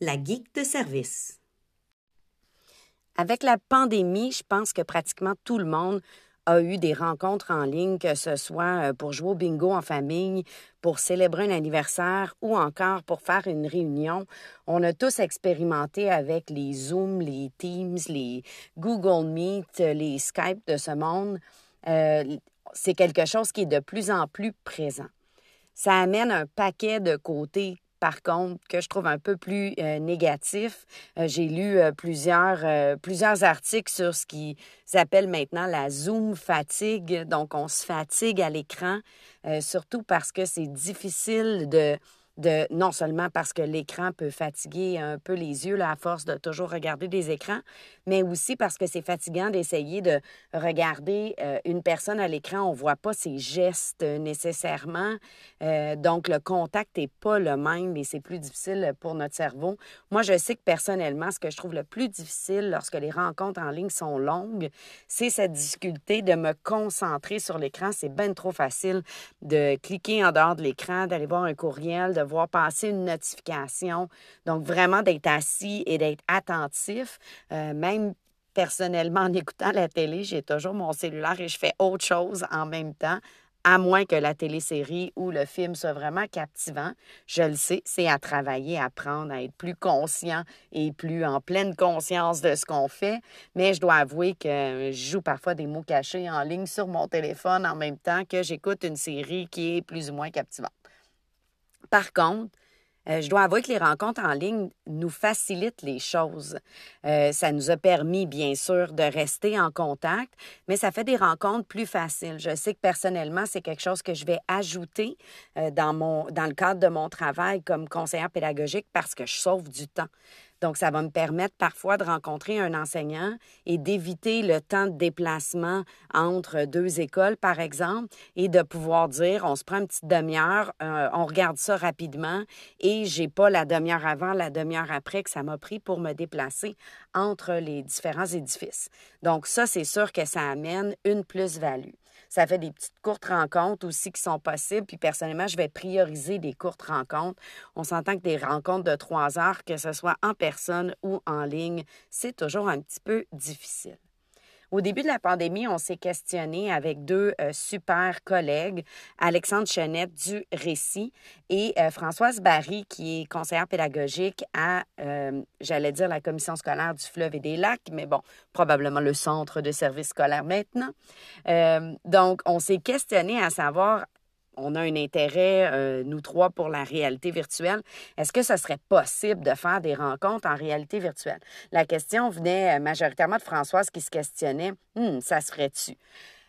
la geek de service. Avec la pandémie, je pense que pratiquement tout le monde a eu des rencontres en ligne, que ce soit euh, pour jouer au bingo en famille, pour célébrer un anniversaire ou encore pour faire une réunion. On a tous expérimenté avec les Zoom, les Teams, les Google Meet, les Skype de ce monde. Euh, c'est quelque chose qui est de plus en plus présent. Ça amène un paquet de côtés par contre, que je trouve un peu plus euh, négatif. Euh, j'ai lu euh, plusieurs, plusieurs articles sur ce qui s'appelle maintenant la Zoom fatigue. Donc, on se fatigue à l'écran, surtout parce que c'est difficile de non seulement parce que l'écran peut fatiguer un peu les yeux à force de toujours regarder des écrans, mais aussi parce que c'est fatigant d'essayer de regarder euh, une personne à l'écran. On ne voit pas ses gestes nécessairement. Euh, donc, le contact n'est pas le même et c'est plus difficile pour notre cerveau. Moi, je sais que personnellement, ce que je trouve le plus difficile lorsque les rencontres en ligne sont longues, c'est cette difficulté de me concentrer sur l'écran. C'est bien trop facile de cliquer en dehors de l'écran, d'aller voir un courriel, de voir passer une notification. Donc, vraiment d'être assis et d'être attentif. Euh, même personnellement, en écoutant la télé, j'ai toujours mon cellulaire et je fais autre chose en même temps à moins que la télésérie ou le film soit vraiment captivant, je le sais, c'est à travailler, à apprendre, à être plus conscient et plus en pleine conscience de ce qu'on fait. Mais je dois avouer que je joue parfois des mots cachés en ligne sur mon téléphone en même temps que j'écoute une série qui est plus ou moins captivante. Par contre, euh, je dois avouer que les rencontres en ligne nous facilitent les choses. Euh, ça nous a permis, bien sûr, de rester en contact, mais ça fait des rencontres plus faciles. Je sais que personnellement, c'est quelque chose que je vais ajouter euh, dans, dans le cadre de mon travail comme conseillère pédagogique parce que je sauve du temps. Donc, ça va me permettre parfois de rencontrer un enseignant et d'éviter le temps de déplacement entre deux écoles, par exemple, et de pouvoir dire, on se prend une petite demi-heure, euh, on regarde ça rapidement et j'ai pas la demi-heure avant, la demi-heure après que ça m'a pris pour me déplacer entre les différents édifices. Donc, ça, c'est sûr que ça amène une plus-value. Ça fait des petites courtes rencontres aussi qui sont possibles. Puis personnellement, je vais prioriser des courtes rencontres. On s'entend que des rencontres de trois heures, que ce soit en personne ou en ligne, c'est toujours un petit peu difficile. Au début de la pandémie, on s'est questionné avec deux euh, super collègues, Alexandre Chenette du Récit et euh, Françoise Barry, qui est conseillère pédagogique à, euh, j'allais dire, la commission scolaire du fleuve et des lacs, mais bon, probablement le centre de services scolaires maintenant. donc, on s'est questionné à savoir on a un intérêt, euh, nous trois, pour la réalité virtuelle. Est-ce que ce serait possible de faire des rencontres en réalité virtuelle? La question venait euh, majoritairement de Françoise qui se questionnait, hum, ça se ferait-tu?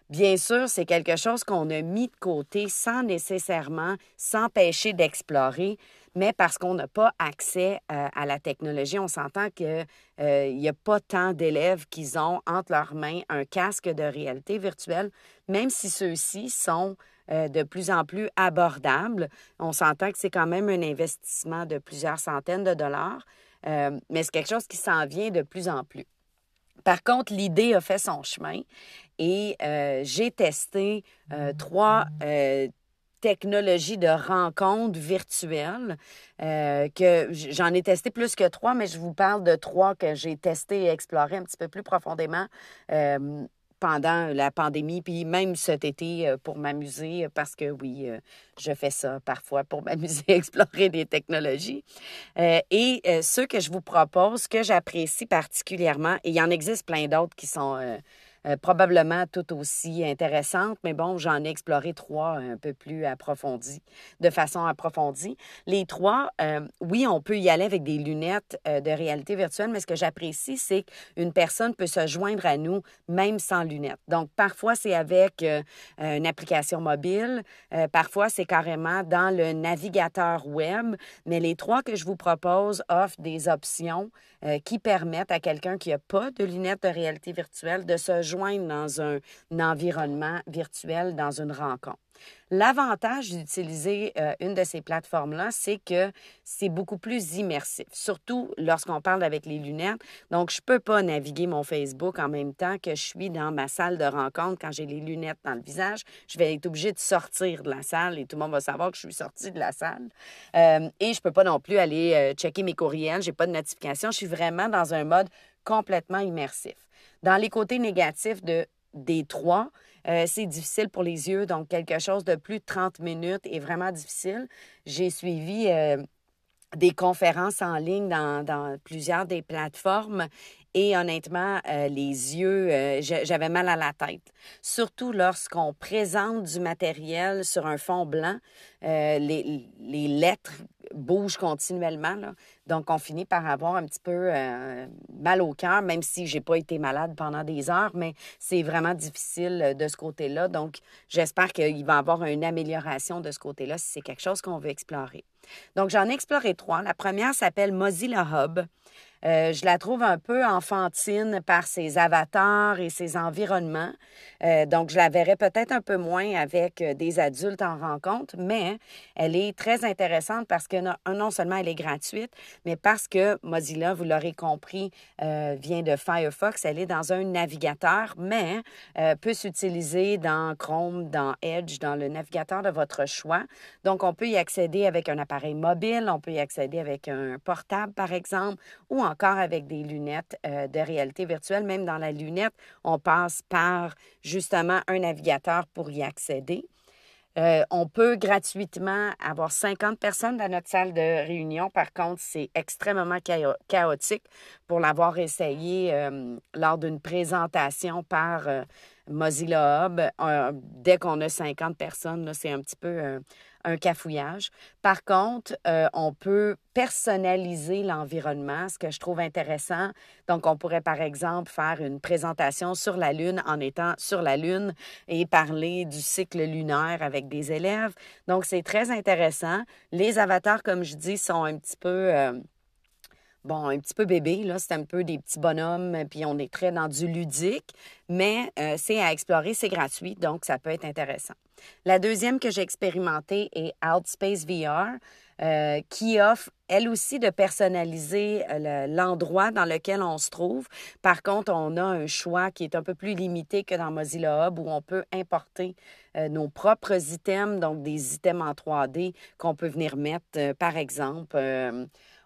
Bien sûr, c'est quelque chose qu'on a mis de côté sans nécessairement s'empêcher d'explorer, mais parce qu'on n'a pas accès euh, à la technologie. On s'entend qu'il n'y a pas tant d'élèves qui ont entre leurs mains un casque de réalité virtuelle, même si ceux-ci sont euh, de plus en plus abordable. On s'entend que c'est quand même un investissement de plusieurs centaines de dollars, euh, mais c'est quelque chose qui s'en vient de plus en plus. Par contre, l'idée a fait son chemin et euh, j'ai testé trois technologies de rencontres virtuelles que j'en ai testé plus que trois, mais je vous parle de trois que j'ai testé et exploré un petit peu plus profondément pendant la pandémie, puis même cet été euh, pour m'amuser, parce que oui, euh, je fais ça parfois pour m'amuser, explorer des technologies. Euh, et ceux que je vous propose, que j'apprécie particulièrement, et il y en existe plein d'autres qui sont euh, probablement tout aussi intéressante, mais bon, j'en ai exploré trois un peu plus approfondies, de façon approfondie. Les trois, euh, oui, on peut y aller avec des lunettes euh, de réalité virtuelle, mais ce que j'apprécie, c'est qu'une personne peut se joindre à nous même sans lunettes. Donc, parfois, c'est avec une application mobile, parfois, c'est carrément dans le navigateur web, mais les trois que je vous propose offrent des options qui permettent à quelqu'un qui n'a pas de lunettes de réalité virtuelle de se rejoindre dans un, environnement virtuel, dans une rencontre. L'avantage d'utiliser euh, une de ces plateformes-là, c'est que c'est beaucoup plus immersif, surtout lorsqu'on parle avec les lunettes. Donc, je ne peux pas naviguer mon Facebook en même temps que je suis dans ma salle de rencontre quand j'ai les lunettes dans le visage. Je vais être obligée de sortir de la salle et tout le monde va savoir que je suis sortie de la salle. Euh, et je ne peux pas non plus aller euh, checker mes courriels, j'ai pas de notification. Je suis vraiment dans un mode complètement immersif. Dans les côtés négatifs de, des trois, euh, c'est difficile pour les yeux, donc quelque chose de plus de 30 minutes est vraiment difficile. J'ai suivi euh, des conférences en ligne dans, plusieurs des plateformes et honnêtement, euh, les yeux, j'avais mal à la tête. Surtout lorsqu'on présente du matériel sur un fond blanc, les, les lettres bouge continuellement. Donc, on finit par avoir un petit peu euh, mal au cœur, même si j'ai pas été malade pendant des heures, mais c'est vraiment difficile euh, de ce côté-là. Donc, j'espère qu'il va y avoir une amélioration de ce côté-là si c'est quelque chose qu'on veut explorer. Donc, j'en ai exploré trois. La première s'appelle Mozilla Hub. Euh, je la trouve un peu enfantine par ses avatars et ses environnements. Euh, donc, je la verrais peut-être un peu moins avec euh, des adultes en rencontre, mais elle est très intéressante parce que non, seulement elle est gratuite, mais parce que Mozilla, vous l'aurez compris, vient de Firefox. Elle est dans un navigateur, mais peut s'utiliser dans Chrome, dans Edge, dans le navigateur de votre choix. Donc, on peut y accéder avec un appareil mobile, on peut y accéder avec un portable, par exemple, ou encore avec des lunettes euh, de réalité virtuelle. Même dans la lunette, on passe par justement un navigateur pour y accéder. Euh, on peut gratuitement avoir 50 personnes dans notre salle de réunion. Par contre, c'est extrêmement chaotique pour l'avoir essayé euh, lors d'une présentation par Mozilla Hub. dès qu'on a 50 personnes, c'est un petit peu un cafouillage. Par contre, euh, on peut personnaliser l'environnement, ce que je trouve intéressant. Donc, on pourrait, par exemple, faire une présentation sur la Lune en étant sur la Lune et parler du cycle lunaire avec des élèves. Donc, c'est très intéressant. Les avatars, comme je dis, sont un petit peu... Euh, bon, un petit peu bébé, là, c'est un peu des petits bonhommes, puis on est très dans du ludique, mais euh, c'est à explorer, c'est gratuit, donc ça peut être intéressant. La deuxième que j'ai expérimentée est Outspace VR, euh, qui offre elle aussi de personnaliser euh, l'endroit dans lequel on se trouve. Par contre, on a un choix qui est un peu plus limité que dans Mozilla Hub où on peut importer nos propres items, donc des items en 3D qu'on peut venir mettre, par exemple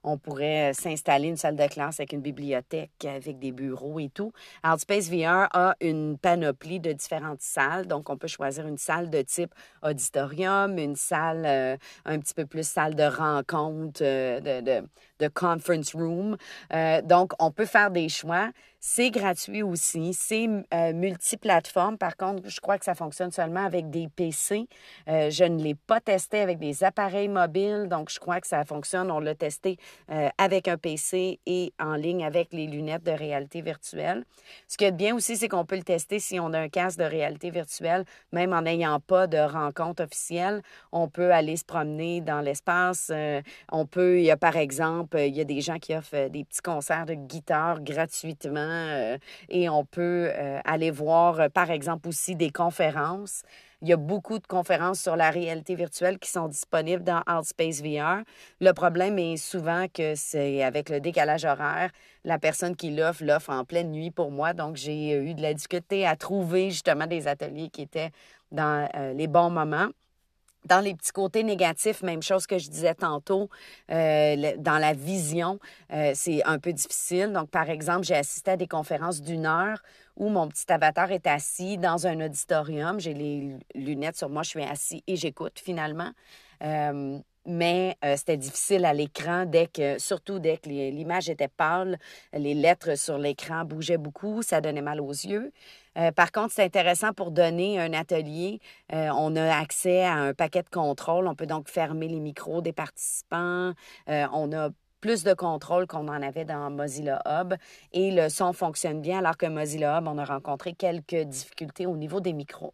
on pourrait s'installer une salle de classe avec une bibliothèque, avec des bureaux et tout. Outspace VR a une panoplie de différentes salles. Donc, on peut choisir une salle de type auditorium, une salle euh, un petit peu plus salle de rencontre, euh, de, de, conference room. Euh, donc, on peut faire des choix. C'est gratuit aussi. C'est euh, multiplateforme. Par contre, je crois que ça fonctionne seulement avec des PC. Euh, je ne l'ai pas testé avec des appareils mobiles. Donc, je crois que ça fonctionne. On l'a testé euh, avec un PC et en ligne avec les lunettes de réalité virtuelle. Ce qui est bien aussi, c'est qu'on peut le tester si on a un casque de réalité virtuelle, même en n'ayant pas de rencontre officielle. On peut aller se promener dans l'espace. on peut, par exemple, il y a des gens qui offrent des petits concerts de guitare gratuitement euh, et on peut euh, aller voir, euh, par exemple, aussi des conférences. Il y a beaucoup de conférences sur la réalité virtuelle qui sont disponibles dans Outspace VR. Le problème est souvent que c'est avec le décalage horaire, la personne qui l'offre l'offre en pleine nuit pour moi. Donc, j'ai eu de la difficulté à trouver justement des ateliers qui étaient dans les bons moments. Dans les petits côtés négatifs, même chose que je disais tantôt, euh, dans la vision, euh, c'est un peu difficile. Donc, par exemple, j'ai assisté à des conférences d'une heure où mon petit avatar est assis dans un auditorium. J'ai les lunettes sur moi, je suis assis et j'écoute finalement. Euh, mais c'était difficile à l'écran dès que, surtout dès que l'image était pâle, les lettres sur l'écran bougeaient beaucoup, ça donnait mal aux yeux. Euh, par contre, c'est intéressant pour donner un atelier. Euh, on a accès à un paquet de contrôles. On peut donc fermer les micros des participants. Euh, on a plus de contrôle qu'on en avait dans Mozilla Hub et le son fonctionne bien alors que Mozilla Hub, on a rencontré quelques difficultés au niveau des micros.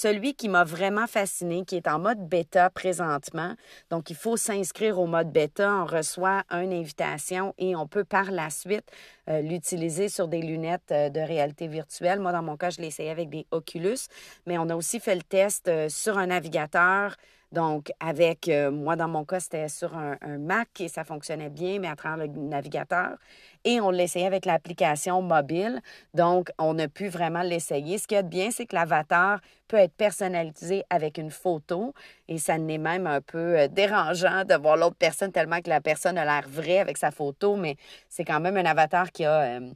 Celui qui m'a vraiment fasciné, qui est en mode bêta présentement, donc il faut s'inscrire au mode bêta, on reçoit une invitation et on peut par la suite euh, l'utiliser sur des lunettes euh, de réalité virtuelle. Moi, dans mon cas, je l'ai essayé avec des Oculus, mais on a aussi fait le test euh, sur un navigateur donc, avec, euh, moi, dans mon cas, c'était sur un, Mac et ça fonctionnait bien, mais à travers le navigateur. Et on l'essayait avec l'application mobile. Donc, on a pu vraiment l'essayer. Ce qui est bien, c'est que l'avatar peut être personnalisé avec une photo et ça n'est même un peu euh, dérangeant de voir l'autre personne tellement que la personne a l'air vraie avec sa photo, mais c'est quand même un avatar qui a... Euh,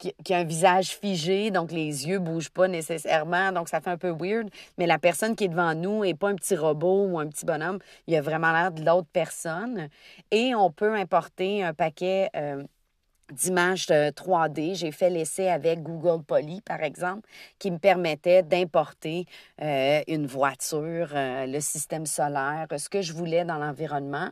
qui, a un visage figé, donc les yeux bougent pas nécessairement, donc ça fait un peu weird. Mais la personne qui est devant nous n'est pas un petit robot ou un petit bonhomme, il a vraiment l'air de l'autre personne. Et on peut importer un paquet euh, d'images 3D. J'ai fait l'essai avec Google Poly, par exemple, qui me permettait d'importer euh, une voiture, euh, le système solaire, ce que je voulais dans l'environnement.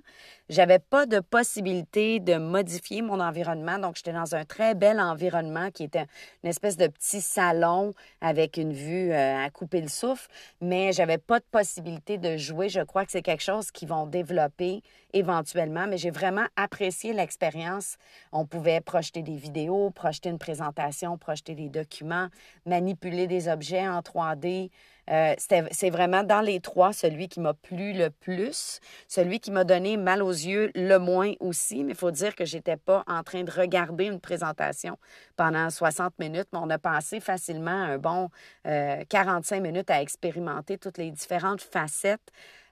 J'avais pas de possibilité de modifier mon environnement, donc j'étais dans un très bel environnement qui était une espèce de petit salon avec une vue euh, à couper le souffle, mais j'avais pas de possibilité de jouer. Je crois que c'est quelque chose qu'ils vont développer éventuellement, mais j'ai vraiment apprécié l'expérience. On pouvait projeter des vidéos, projeter une présentation, projeter des documents, manipuler des objets en 3D. Euh, c'est vraiment dans les trois celui qui m'a plu le plus, celui qui m'a donné mal aux yeux le moins aussi, mais il faut dire que j'étais pas en train de regarder une présentation pendant 60 minutes, mais on a passé facilement un bon 45 euh, minutes à expérimenter toutes les différentes facettes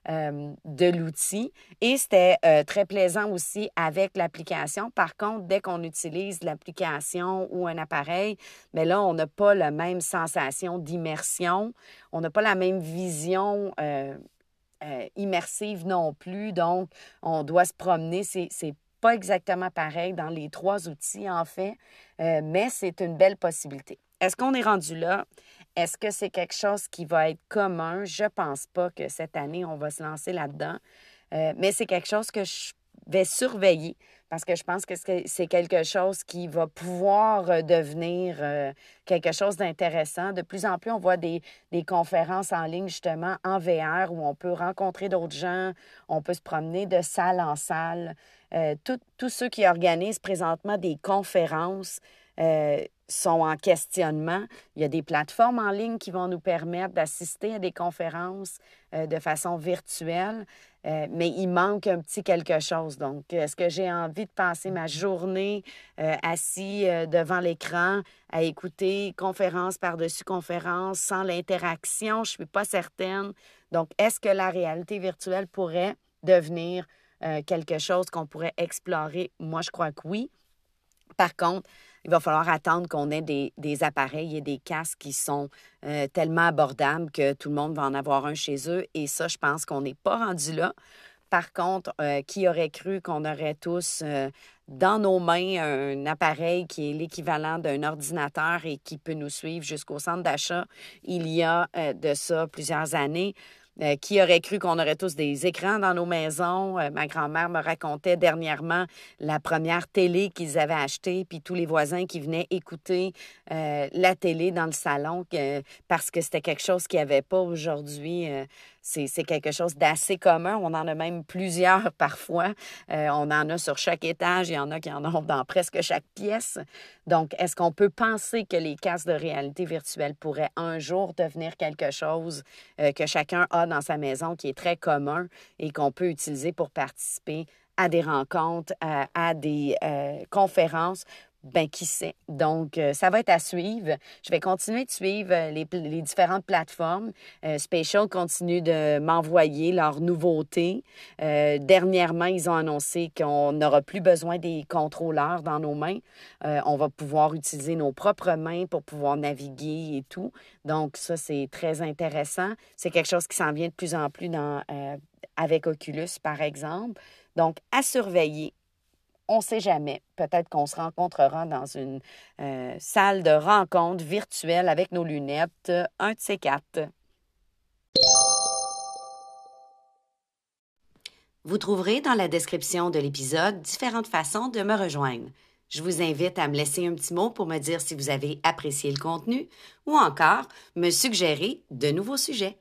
euh, de l'outil. Et c'était euh, très plaisant aussi avec l'application. Par contre, dès qu'on utilise l'application ou un appareil, mais là, on n'a pas la même sensation d'immersion. On n'a pas la même vision. Euh, immersive non plus, donc on doit se promener. C'est pas exactement pareil dans les trois outils, en fait, mais c'est une belle possibilité. Est-ce qu'on est rendu là? Est-ce que c'est quelque chose qui va être commun? Je pense pas que cette année, on va se lancer là-dedans. Euh, mais c'est quelque chose que je vais surveiller parce que je pense que c'est quelque chose qui va pouvoir euh, devenir euh, quelque chose d'intéressant. De plus en plus, on voit des, conférences en ligne justement en VR où on peut rencontrer d'autres gens, on peut se promener de salle en salle. tous ceux qui organisent présentement des conférences, sont en questionnement. Il y a des plateformes en ligne qui vont nous permettre d'assister à des conférences euh, de façon virtuelle, euh, mais il manque un petit quelque chose. Donc, est-ce que j'ai envie de passer ma journée euh, assis devant l'écran à écouter conférence par-dessus conférence sans l'interaction? Je ne suis pas certaine. Donc, est-ce que la réalité virtuelle pourrait devenir quelque chose qu'on pourrait explorer? Moi, je crois que oui. Par contre, il va falloir attendre qu'on ait des, appareils et des casques qui sont euh, tellement abordables que tout le monde va en avoir un chez eux. Et ça, je pense qu'on n'est pas rendu là. Par contre, euh, qui aurait cru qu'on aurait tous euh, dans nos mains un appareil qui est l'équivalent d'un ordinateur et qui peut nous suivre jusqu'au centre d'achat il y a de ça plusieurs années? Euh, qui aurait cru qu'on aurait tous des écrans dans nos maisons? Euh, ma grand-mère me racontait dernièrement la première télé qu'ils avaient achetée, puis tous les voisins qui venaient écouter euh, la télé dans le salon parce que c'était quelque chose qu'il n'y avait pas aujourd'hui c'est quelque chose d'assez commun. On en a même plusieurs parfois. Euh, on en a sur chaque étage. Il y en a qui en ont dans presque chaque pièce. Donc, est-ce qu'on peut penser que les casques de réalité virtuelle pourraient un jour devenir quelque chose euh, que chacun a dans sa maison qui est très commun et qu'on peut utiliser pour participer à des rencontres, à, des euh, conférences ben qui sait? Donc, euh, ça va être à suivre. Je vais continuer de suivre euh, les, différentes plateformes. Euh, Spatial continue de m'envoyer leurs nouveautés. dernièrement, ils ont annoncé qu'on n'aura plus besoin des contrôleurs dans nos mains. on va pouvoir utiliser nos propres mains pour pouvoir naviguer et tout. Donc, ça, c'est très intéressant. C'est quelque chose qui s'en vient de plus en plus dans, avec Oculus, par exemple. Donc, à surveiller on ne sait jamais. Peut-être qu'on se rencontrera dans une euh, salle de rencontre virtuelle avec nos lunettes, un de ces quatre. Vous trouverez dans la description de l'épisode différentes façons de me rejoindre. Je vous invite à me laisser un petit mot pour me dire si vous avez apprécié le contenu ou encore me suggérer de nouveaux sujets.